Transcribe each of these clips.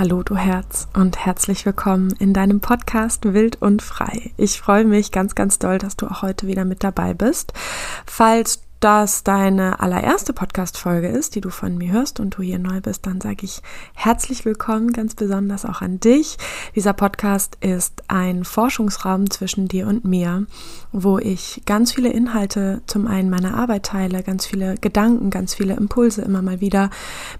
Hallo du Herz und herzlich willkommen in deinem Podcast Wild und Frei. Ich freue mich ganz, ganz doll, dass du auch heute wieder mit dabei bist. Falls das deine allererste Podcast-Folge ist, die du von mir hörst und du hier neu bist, dann sage ich herzlich willkommen, ganz besonders auch an dich. Dieser Podcast ist ein Forschungsraum zwischen dir und mir, wo ich ganz viele Inhalte zum einen meiner Arbeit teile, ganz viele Gedanken, ganz viele Impulse immer mal wieder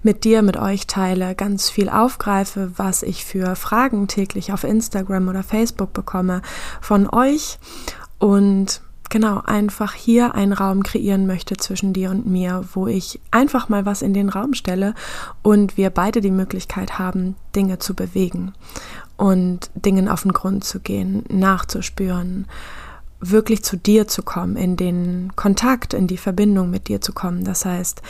mit dir, mit euch teile, ganz viel aufgreife, was ich für Fragen täglich auf Instagram oder Facebook bekomme von euch und genau einfach hier einen Raum kreieren möchte zwischen dir und mir, wo ich einfach mal was in den Raum stelle und wir beide die Möglichkeit haben, Dinge zu bewegen und Dingen auf den Grund zu gehen, nachzuspüren, wirklich zu dir zu kommen, in den Kontakt, in die Verbindung mit dir zu kommen. Das heißt,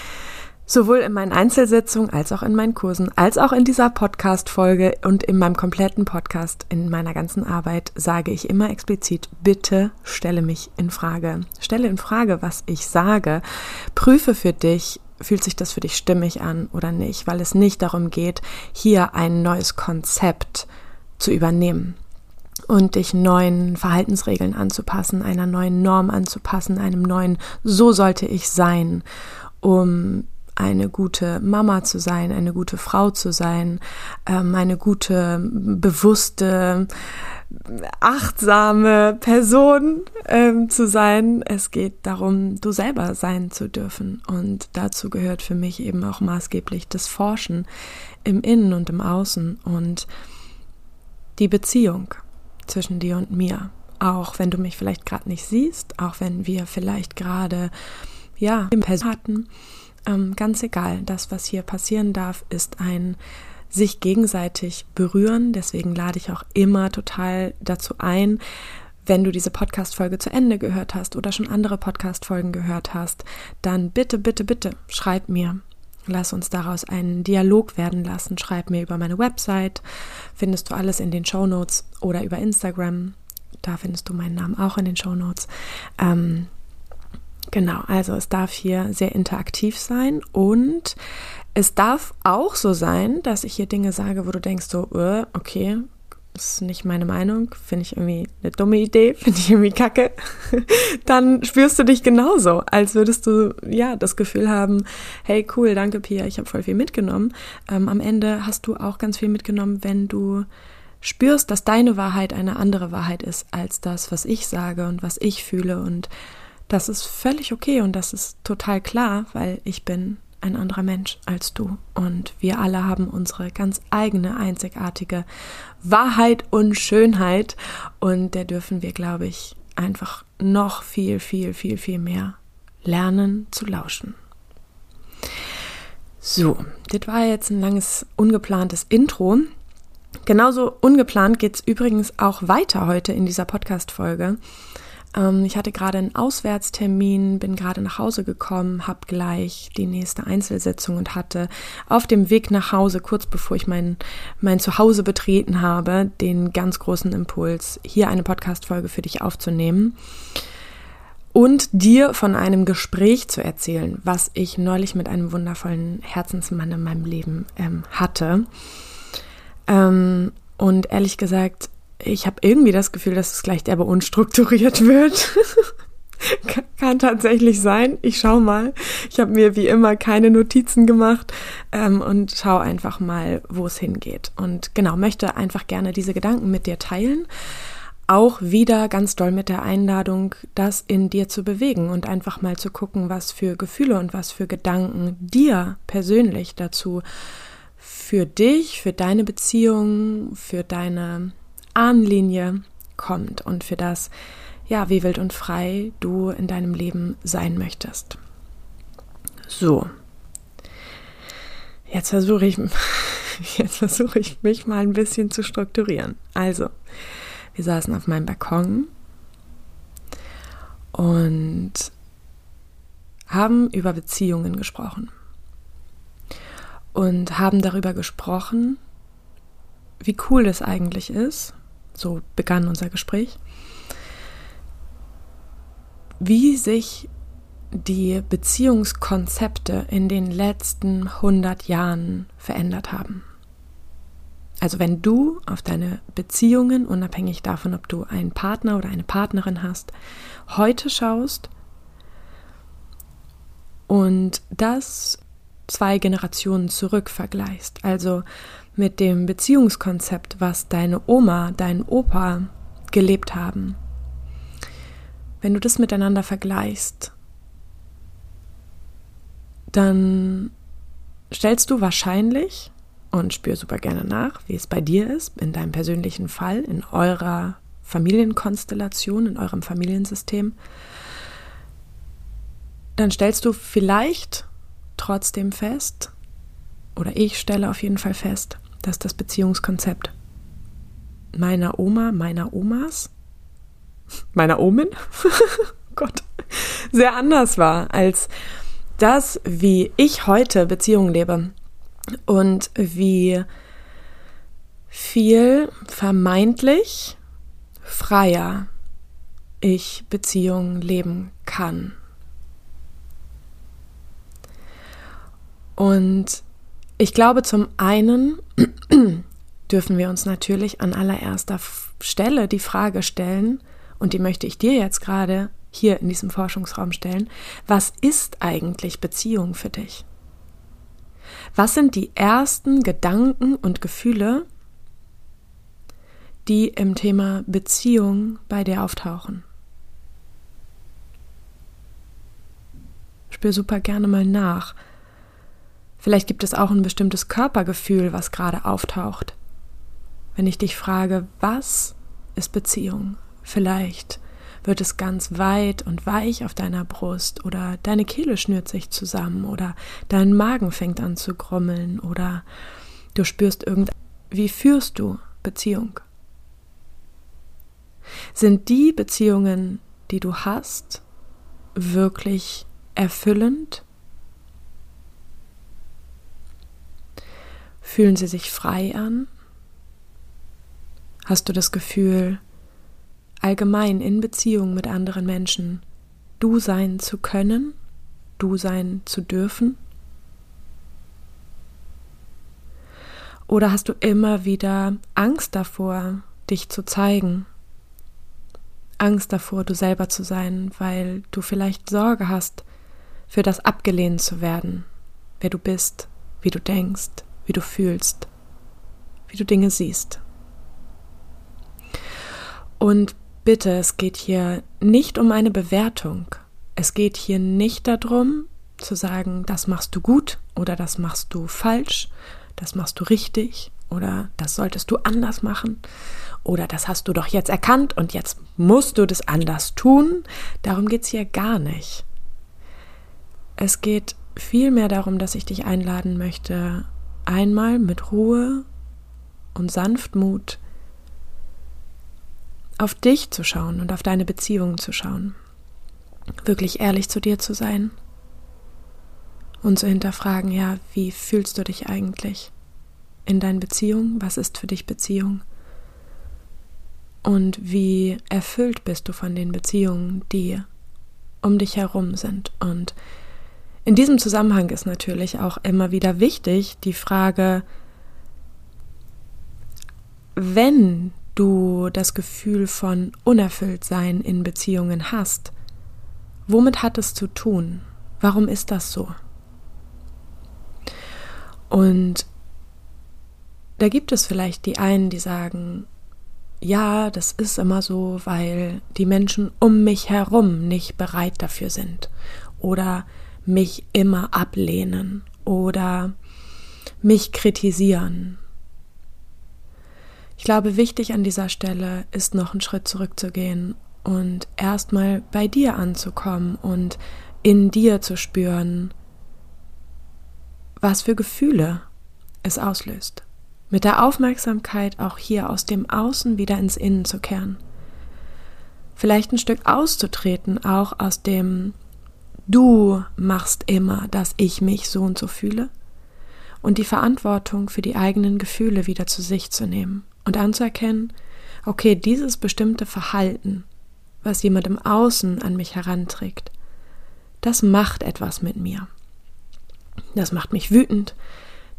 Sowohl in meinen Einzelsitzungen als auch in meinen Kursen, als auch in dieser Podcast-Folge und in meinem kompletten Podcast, in meiner ganzen Arbeit, sage ich immer explizit, bitte stelle mich in Frage. Stelle in Frage, was ich sage. Prüfe für dich, fühlt sich das für dich stimmig an oder nicht, weil es nicht darum geht, hier ein neues Konzept zu übernehmen und dich neuen Verhaltensregeln anzupassen, einer neuen Norm anzupassen, einem neuen So sollte ich sein, um eine gute Mama zu sein, eine gute Frau zu sein, ähm, eine gute, bewusste, achtsame Person ähm, zu sein. Es geht darum, du selber sein zu dürfen. Und dazu gehört für mich eben auch maßgeblich das Forschen im Innen und im Außen und die Beziehung zwischen dir und mir. Auch wenn du mich vielleicht gerade nicht siehst, auch wenn wir vielleicht gerade ja im Person hatten ähm, ganz egal, das, was hier passieren darf, ist ein sich gegenseitig berühren. Deswegen lade ich auch immer total dazu ein, wenn du diese Podcast-Folge zu Ende gehört hast oder schon andere Podcast-Folgen gehört hast, dann bitte, bitte, bitte schreib mir. Lass uns daraus einen Dialog werden lassen. Schreib mir über meine Website. Findest du alles in den Show Notes oder über Instagram. Da findest du meinen Namen auch in den Show Notes. Ähm, Genau, also es darf hier sehr interaktiv sein und es darf auch so sein, dass ich hier Dinge sage, wo du denkst so, uh, okay, ist nicht meine Meinung, finde ich irgendwie eine dumme Idee, finde ich irgendwie kacke, dann spürst du dich genauso, als würdest du ja das Gefühl haben, hey cool, danke Pia, ich habe voll viel mitgenommen. Ähm, am Ende hast du auch ganz viel mitgenommen, wenn du spürst, dass deine Wahrheit eine andere Wahrheit ist als das, was ich sage und was ich fühle und das ist völlig okay und das ist total klar, weil ich bin ein anderer Mensch als du. Und wir alle haben unsere ganz eigene, einzigartige Wahrheit und Schönheit. Und der dürfen wir, glaube ich, einfach noch viel, viel, viel, viel mehr lernen zu lauschen. So, das war jetzt ein langes, ungeplantes Intro. Genauso ungeplant geht es übrigens auch weiter heute in dieser Podcast-Folge. Ähm, ich hatte gerade einen Auswärtstermin, bin gerade nach Hause gekommen, habe gleich die nächste Einzelsitzung und hatte auf dem Weg nach Hause, kurz bevor ich mein, mein Zuhause betreten habe, den ganz großen Impuls, hier eine Podcast-Folge für dich aufzunehmen und dir von einem Gespräch zu erzählen, was ich neulich mit einem wundervollen Herzensmann in meinem Leben ähm, hatte. Ähm, und ehrlich gesagt, ich habe irgendwie das Gefühl, dass es gleich derbe unstrukturiert wird. Kann tatsächlich sein. Ich schau mal. Ich habe mir wie immer keine Notizen gemacht ähm, und schau einfach mal, wo es hingeht. Und genau, möchte einfach gerne diese Gedanken mit dir teilen. Auch wieder ganz doll mit der Einladung, das in dir zu bewegen und einfach mal zu gucken, was für Gefühle und was für Gedanken dir persönlich dazu für dich, für deine Beziehung, für deine Ahnenlinie kommt und für das, ja, wie wild und frei du in deinem Leben sein möchtest. So. Jetzt versuche ich, jetzt versuche ich mich mal ein bisschen zu strukturieren. Also, wir saßen auf meinem Balkon und haben über Beziehungen gesprochen. Und haben darüber gesprochen, wie cool es eigentlich ist, so begann unser Gespräch, wie sich die Beziehungskonzepte in den letzten 100 Jahren verändert haben. Also wenn du auf deine Beziehungen, unabhängig davon, ob du einen Partner oder eine Partnerin hast, heute schaust und das zwei Generationen zurück vergleichst, also mit dem Beziehungskonzept, was deine Oma, dein Opa gelebt haben, wenn du das miteinander vergleichst, dann stellst du wahrscheinlich und spür super gerne nach, wie es bei dir ist, in deinem persönlichen Fall, in eurer Familienkonstellation, in eurem Familiensystem, dann stellst du vielleicht trotzdem fest, oder ich stelle auf jeden Fall fest, dass das Beziehungskonzept meiner Oma, meiner Omas, meiner Omen, Gott, sehr anders war als das, wie ich heute Beziehungen lebe und wie viel vermeintlich freier ich Beziehungen leben kann. Und ich glaube, zum einen dürfen wir uns natürlich an allererster Stelle die Frage stellen, und die möchte ich dir jetzt gerade hier in diesem Forschungsraum stellen, was ist eigentlich Beziehung für dich? Was sind die ersten Gedanken und Gefühle, die im Thema Beziehung bei dir auftauchen? Spür super gerne mal nach. Vielleicht gibt es auch ein bestimmtes Körpergefühl, was gerade auftaucht. Wenn ich dich frage, was ist Beziehung? Vielleicht wird es ganz weit und weich auf deiner Brust oder deine Kehle schnürt sich zusammen oder dein Magen fängt an zu grummeln oder du spürst irgend. Wie führst du Beziehung? Sind die Beziehungen, die du hast, wirklich erfüllend? Fühlen sie sich frei an? Hast du das Gefühl, allgemein in Beziehung mit anderen Menschen du sein zu können, du sein zu dürfen? Oder hast du immer wieder Angst davor, dich zu zeigen? Angst davor, du selber zu sein, weil du vielleicht Sorge hast, für das abgelehnt zu werden, wer du bist, wie du denkst, wie du fühlst, wie du Dinge siehst. Und Bitte, es geht hier nicht um eine Bewertung. Es geht hier nicht darum, zu sagen, das machst du gut oder das machst du falsch, das machst du richtig oder das solltest du anders machen oder das hast du doch jetzt erkannt und jetzt musst du das anders tun. Darum geht es hier gar nicht. Es geht vielmehr darum, dass ich dich einladen möchte, einmal mit Ruhe und Sanftmut auf dich zu schauen und auf deine Beziehungen zu schauen. Wirklich ehrlich zu dir zu sein und zu hinterfragen, ja, wie fühlst du dich eigentlich in deinen Beziehungen? Was ist für dich Beziehung? Und wie erfüllt bist du von den Beziehungen, die um dich herum sind? Und in diesem Zusammenhang ist natürlich auch immer wieder wichtig die Frage, wenn du das Gefühl von Unerfülltsein in Beziehungen hast, womit hat es zu tun? Warum ist das so? Und da gibt es vielleicht die einen, die sagen, ja, das ist immer so, weil die Menschen um mich herum nicht bereit dafür sind oder mich immer ablehnen oder mich kritisieren ich glaube, wichtig an dieser Stelle ist noch einen Schritt zurückzugehen und erstmal bei dir anzukommen und in dir zu spüren, was für Gefühle es auslöst. Mit der Aufmerksamkeit auch hier aus dem Außen wieder ins Innen zu kehren. Vielleicht ein Stück auszutreten, auch aus dem Du machst immer, dass ich mich so und so fühle und die Verantwortung für die eigenen Gefühle wieder zu sich zu nehmen und anzuerkennen, okay, dieses bestimmte Verhalten, was jemand im Außen an mich heranträgt, das macht etwas mit mir. Das macht mich wütend,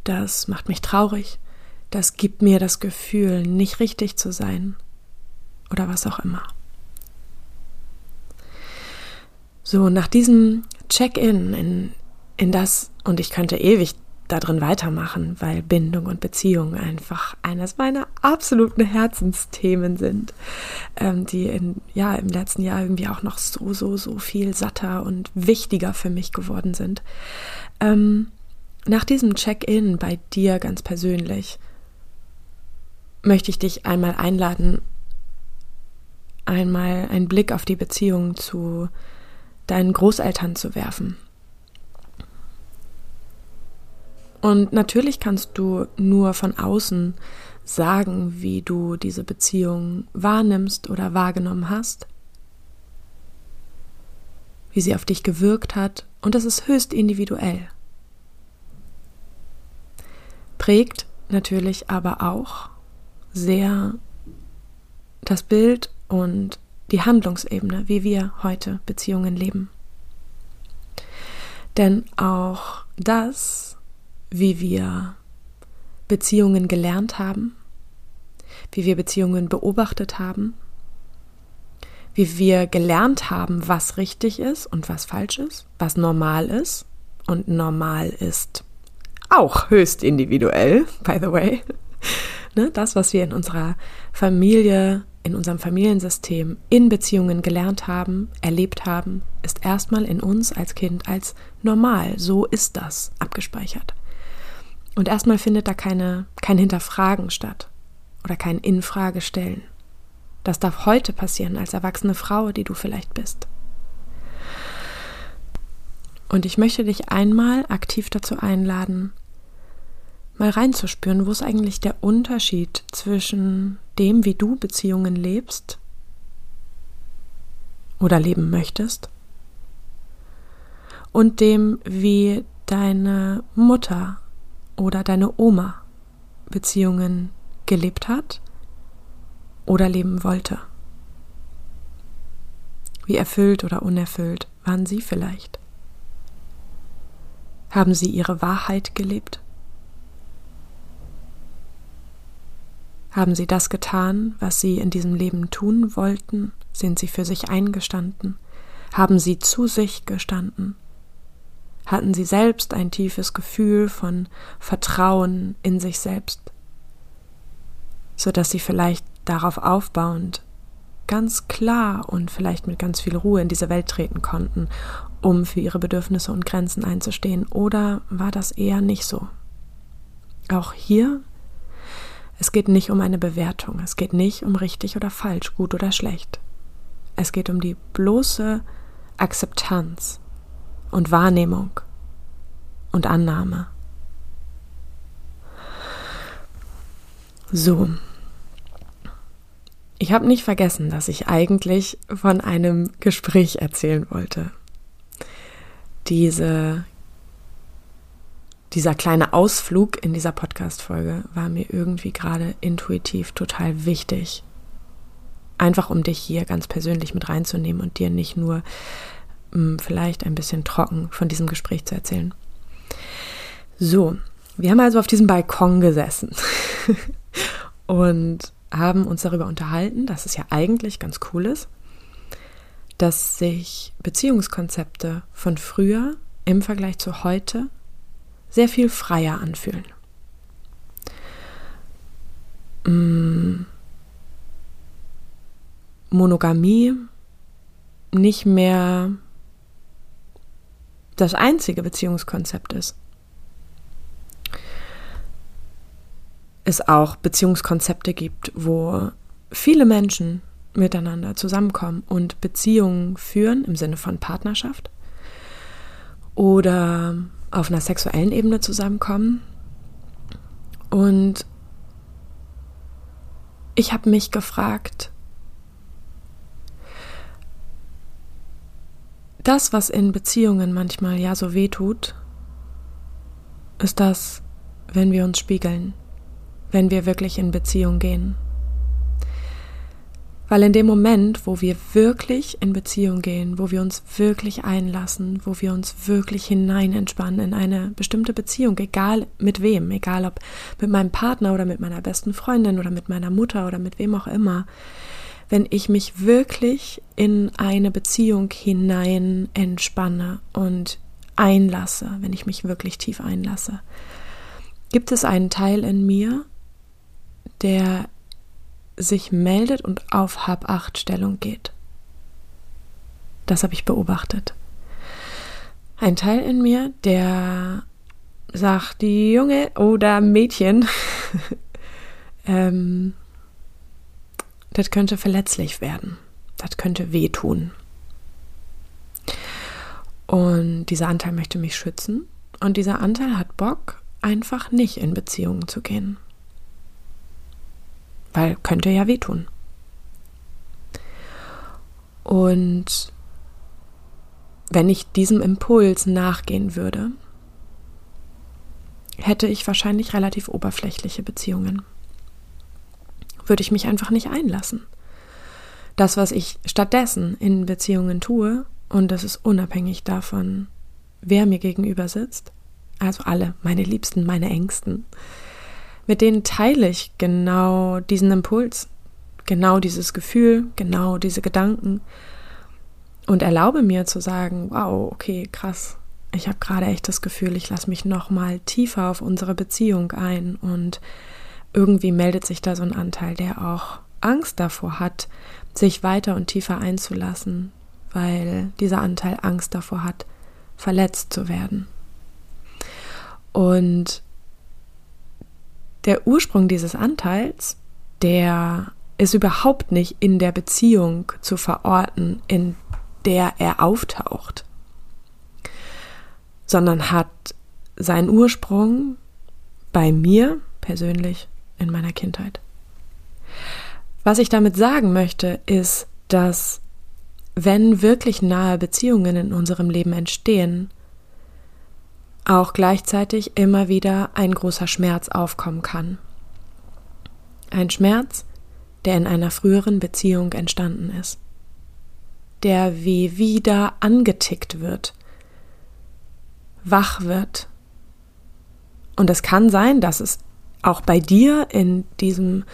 das macht mich traurig, das gibt mir das Gefühl, nicht richtig zu sein oder was auch immer. So, nach diesem Check-in in, in das, und ich könnte ewig darin weitermachen, weil Bindung und Beziehung einfach eines meiner absoluten Herzensthemen sind, ähm, die in, ja, im letzten Jahr irgendwie auch noch so, so, so viel satter und wichtiger für mich geworden sind. Ähm, nach diesem Check-in bei dir ganz persönlich möchte ich dich einmal einladen, einmal einen Blick auf die Beziehung zu deinen Großeltern zu werfen. Und natürlich kannst du nur von außen sagen, wie du diese Beziehung wahrnimmst oder wahrgenommen hast, wie sie auf dich gewirkt hat, und das ist höchst individuell. Prägt natürlich aber auch sehr das Bild und die Handlungsebene, wie wir heute Beziehungen leben. Denn auch das wie wir Beziehungen gelernt haben, wie wir Beziehungen beobachtet haben, wie wir gelernt haben, was richtig ist und was falsch ist, was normal ist und normal ist auch höchst individuell, by the way. Ne, das, was wir in unserer Familie, in unserem Familiensystem, in Beziehungen gelernt haben, erlebt haben, ist erstmal in uns als Kind als normal, so ist das abgespeichert. Und erstmal findet da keine, kein Hinterfragen statt oder kein Infrage stellen. Das darf heute passieren als erwachsene Frau, die du vielleicht bist. Und ich möchte dich einmal aktiv dazu einladen, mal reinzuspüren, wo ist eigentlich der Unterschied zwischen dem, wie du Beziehungen lebst oder leben möchtest, und dem, wie deine Mutter oder deine Oma Beziehungen gelebt hat oder leben wollte. Wie erfüllt oder unerfüllt waren sie vielleicht? Haben sie ihre Wahrheit gelebt? Haben sie das getan, was sie in diesem Leben tun wollten? Sind sie für sich eingestanden? Haben sie zu sich gestanden? hatten sie selbst ein tiefes Gefühl von Vertrauen in sich selbst, so dass sie vielleicht darauf aufbauend ganz klar und vielleicht mit ganz viel Ruhe in diese Welt treten konnten, um für ihre Bedürfnisse und Grenzen einzustehen, oder war das eher nicht so? Auch hier, es geht nicht um eine Bewertung, es geht nicht um richtig oder falsch, gut oder schlecht. Es geht um die bloße Akzeptanz und Wahrnehmung und Annahme. So. Ich habe nicht vergessen, dass ich eigentlich von einem Gespräch erzählen wollte. Diese, dieser kleine Ausflug in dieser Podcast-Folge war mir irgendwie gerade intuitiv total wichtig. Einfach um dich hier ganz persönlich mit reinzunehmen und dir nicht nur hm, vielleicht ein bisschen trocken von diesem Gespräch zu erzählen. So, wir haben also auf diesem Balkon gesessen und haben uns darüber unterhalten, dass es ja eigentlich ganz cool ist, dass sich Beziehungskonzepte von früher im Vergleich zu heute sehr viel freier anfühlen. Hm. Monogamie nicht mehr das einzige Beziehungskonzept ist. Es auch Beziehungskonzepte gibt, wo viele Menschen miteinander zusammenkommen und Beziehungen führen im Sinne von Partnerschaft oder auf einer sexuellen Ebene zusammenkommen. Und ich habe mich gefragt, das, was in Beziehungen manchmal ja so weh tut, ist das, wenn wir uns spiegeln, wenn wir wirklich in Beziehung gehen. Weil in dem Moment, wo wir wirklich in Beziehung gehen, wo wir uns wirklich einlassen, wo wir uns wirklich hinein entspannen in eine bestimmte Beziehung, egal mit wem, egal ob mit meinem Partner oder mit meiner besten Freundin oder mit meiner Mutter oder mit wem auch immer, wenn ich mich wirklich in eine Beziehung hinein entspanne und einlasse, wenn ich mich wirklich tief einlasse, gibt es einen Teil in mir, der sich meldet und auf Hab-Acht-Stellung geht. Das habe ich beobachtet. Ein Teil in mir, der sagt, die Junge oder Mädchen, ähm, das könnte verletzlich werden. Das könnte wehtun. Und dieser Anteil möchte mich schützen. Und dieser Anteil hat Bock, einfach nicht in Beziehungen zu gehen weil könnte ja wehtun. Und wenn ich diesem Impuls nachgehen würde, hätte ich wahrscheinlich relativ oberflächliche Beziehungen. Würde ich mich einfach nicht einlassen. Das, was ich stattdessen in Beziehungen tue, und das ist unabhängig davon, wer mir gegenüber sitzt, also alle, meine Liebsten, meine Ängsten, mit denen teile ich genau diesen Impuls, genau dieses Gefühl, genau diese Gedanken und erlaube mir zu sagen, wow, okay, krass. Ich habe gerade echt das Gefühl, ich lasse mich noch mal tiefer auf unsere Beziehung ein und irgendwie meldet sich da so ein Anteil, der auch Angst davor hat, sich weiter und tiefer einzulassen, weil dieser Anteil Angst davor hat, verletzt zu werden. Und der Ursprung dieses Anteils, der ist überhaupt nicht in der Beziehung zu verorten, in der er auftaucht, sondern hat seinen Ursprung bei mir persönlich in meiner Kindheit. Was ich damit sagen möchte, ist, dass wenn wirklich nahe Beziehungen in unserem Leben entstehen, auch gleichzeitig immer wieder ein großer Schmerz aufkommen kann. Ein Schmerz, der in einer früheren Beziehung entstanden ist, der wie wieder angetickt wird, wach wird. Und es kann sein, dass es auch bei dir in diesem,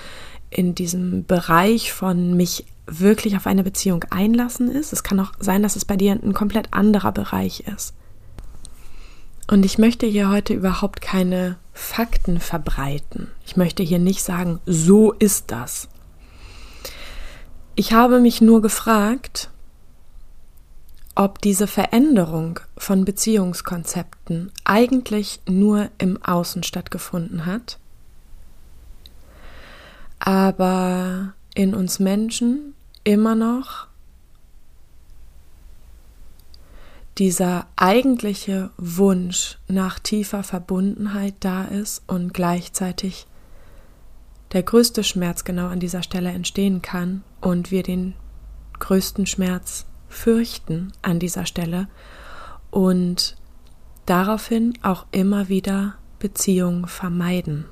in diesem Bereich von mich wirklich auf eine Beziehung einlassen ist. Es kann auch sein, dass es bei dir ein komplett anderer Bereich ist. Und ich möchte hier heute überhaupt keine Fakten verbreiten. Ich möchte hier nicht sagen, so ist das. Ich habe mich nur gefragt, ob diese Veränderung von Beziehungskonzepten eigentlich nur im Außen stattgefunden hat, aber in uns Menschen immer noch dieser eigentliche Wunsch nach tiefer Verbundenheit da ist und gleichzeitig der größte Schmerz genau an dieser Stelle entstehen kann und wir den größten Schmerz fürchten an dieser Stelle und daraufhin auch immer wieder Beziehungen vermeiden.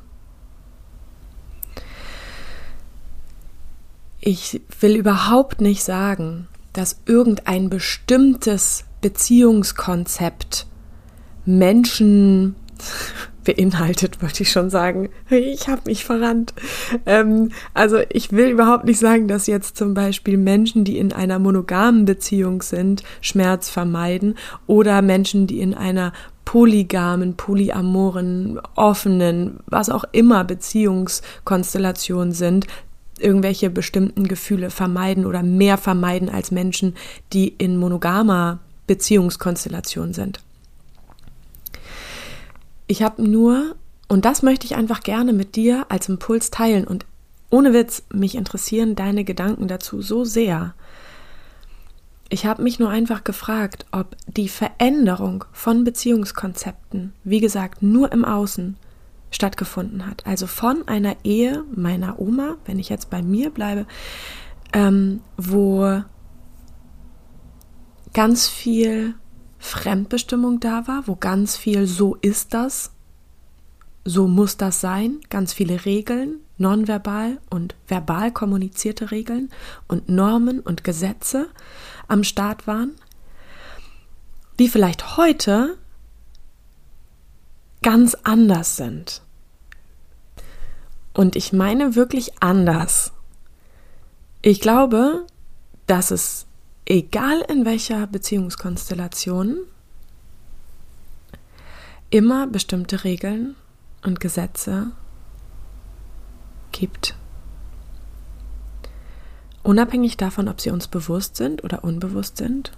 Ich will überhaupt nicht sagen, dass irgendein bestimmtes Beziehungskonzept Menschen beinhaltet, wollte ich schon sagen. Ich habe mich verrannt. Ähm, also ich will überhaupt nicht sagen, dass jetzt zum Beispiel Menschen, die in einer monogamen Beziehung sind, Schmerz vermeiden oder Menschen, die in einer polygamen, polyamoren, offenen, was auch immer Beziehungskonstellation sind, irgendwelche bestimmten Gefühle vermeiden oder mehr vermeiden als Menschen, die in monogamer Beziehungskonstellation sind. Ich habe nur, und das möchte ich einfach gerne mit dir als Impuls teilen und ohne Witz, mich interessieren deine Gedanken dazu so sehr. Ich habe mich nur einfach gefragt, ob die Veränderung von Beziehungskonzepten, wie gesagt, nur im Außen stattgefunden hat. Also von einer Ehe meiner Oma, wenn ich jetzt bei mir bleibe, ähm, wo ganz viel Fremdbestimmung da war, wo ganz viel so ist das, so muss das sein, ganz viele Regeln, nonverbal und verbal kommunizierte Regeln und Normen und Gesetze am Start waren, die vielleicht heute ganz anders sind. Und ich meine wirklich anders. Ich glaube, dass es egal in welcher Beziehungskonstellation immer bestimmte Regeln und Gesetze gibt. Unabhängig davon, ob sie uns bewusst sind oder unbewusst sind.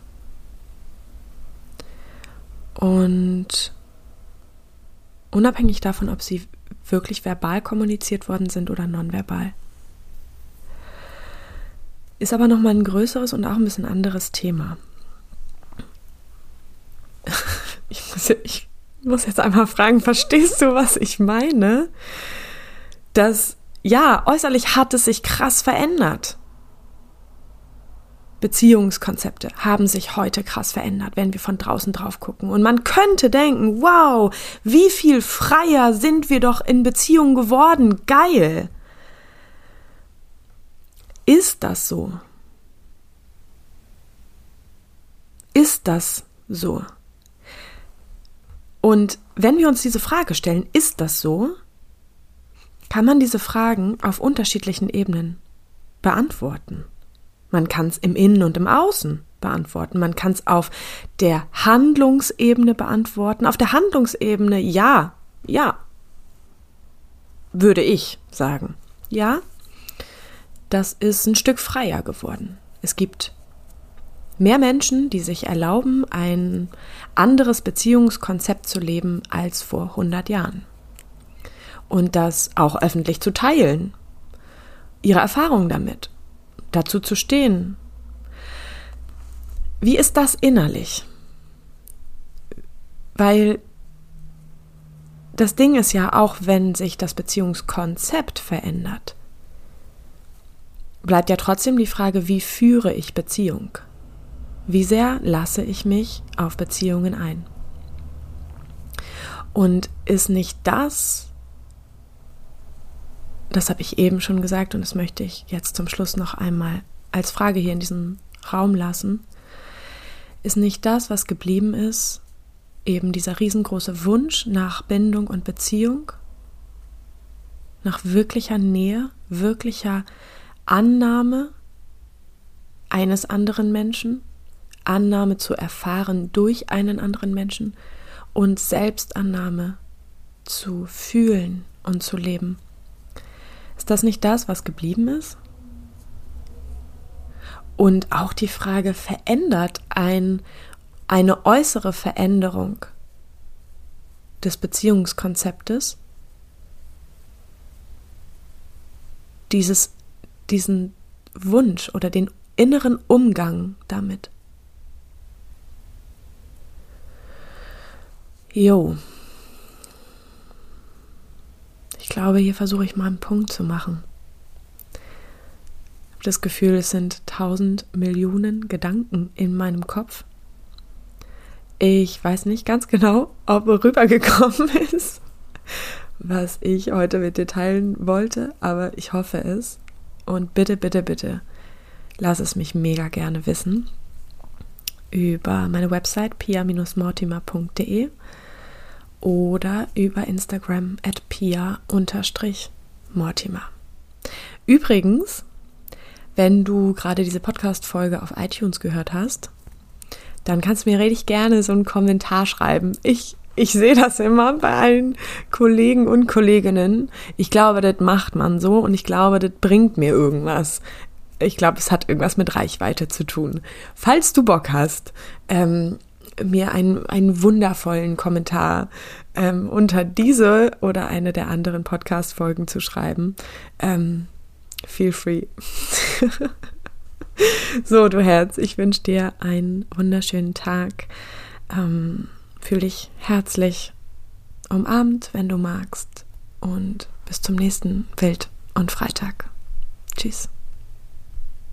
Und unabhängig davon, ob sie wirklich verbal kommuniziert worden sind oder nonverbal. Ist aber nochmal ein größeres und auch ein bisschen anderes Thema. Ich muss, ich muss jetzt einmal fragen, verstehst du, was ich meine? Dass, ja, äußerlich hat es sich krass verändert. Beziehungskonzepte haben sich heute krass verändert, wenn wir von draußen drauf gucken. Und man könnte denken, wow, wie viel freier sind wir doch in Beziehungen geworden. Geil. Ist das so? Ist das so? Und wenn wir uns diese Frage stellen, ist das so? Kann man diese Fragen auf unterschiedlichen Ebenen beantworten. Man kann es im Innen und im Außen beantworten. Man kann es auf der Handlungsebene beantworten. Auf der Handlungsebene ja, ja, würde ich sagen. Ja, das ist ein Stück freier geworden. Es gibt mehr Menschen, die sich erlauben, ein anderes Beziehungskonzept zu leben als vor 100 Jahren. Und das auch öffentlich zu teilen. Ihre Erfahrungen damit. Dazu zu stehen. Wie ist das innerlich? Weil das Ding ist ja auch, wenn sich das Beziehungskonzept verändert, bleibt ja trotzdem die Frage, wie führe ich Beziehung? Wie sehr lasse ich mich auf Beziehungen ein? Und ist nicht das, das habe ich eben schon gesagt und das möchte ich jetzt zum Schluss noch einmal als Frage hier in diesem Raum lassen, ist nicht das, was geblieben ist, eben dieser riesengroße Wunsch nach Bindung und Beziehung, nach wirklicher Nähe, wirklicher Annahme eines anderen Menschen, Annahme zu erfahren durch einen anderen Menschen und Selbstannahme zu fühlen und zu leben. Ist das nicht das, was geblieben ist? Und auch die Frage, verändert ein, eine äußere Veränderung des Beziehungskonzeptes dieses diesen Wunsch oder den inneren Umgang damit. Jo. Ich glaube, hier versuche ich mal einen Punkt zu machen. Ich habe das Gefühl, es sind tausend Millionen Gedanken in meinem Kopf. Ich weiß nicht ganz genau, ob rübergekommen ist, was ich heute mit dir teilen wollte, aber ich hoffe es. Und bitte, bitte, bitte, lass es mich mega gerne wissen über meine Website pia-mortimer.de oder über Instagram at pia-mortimer. Übrigens, wenn du gerade diese Podcast-Folge auf iTunes gehört hast, dann kannst du mir richtig gerne so einen Kommentar schreiben. Ich ich sehe das immer bei allen Kollegen und Kolleginnen. Ich glaube, das macht man so und ich glaube, das bringt mir irgendwas. Ich glaube, es hat irgendwas mit Reichweite zu tun. Falls du Bock hast, ähm, mir einen, einen wundervollen Kommentar ähm, unter diese oder eine der anderen Podcast-Folgen zu schreiben, ähm, feel free. so, du Herz, ich wünsche dir einen wunderschönen Tag. Ähm, Fühl dich herzlich umarmt, wenn du magst. Und bis zum nächsten Wild und Freitag. Tschüss.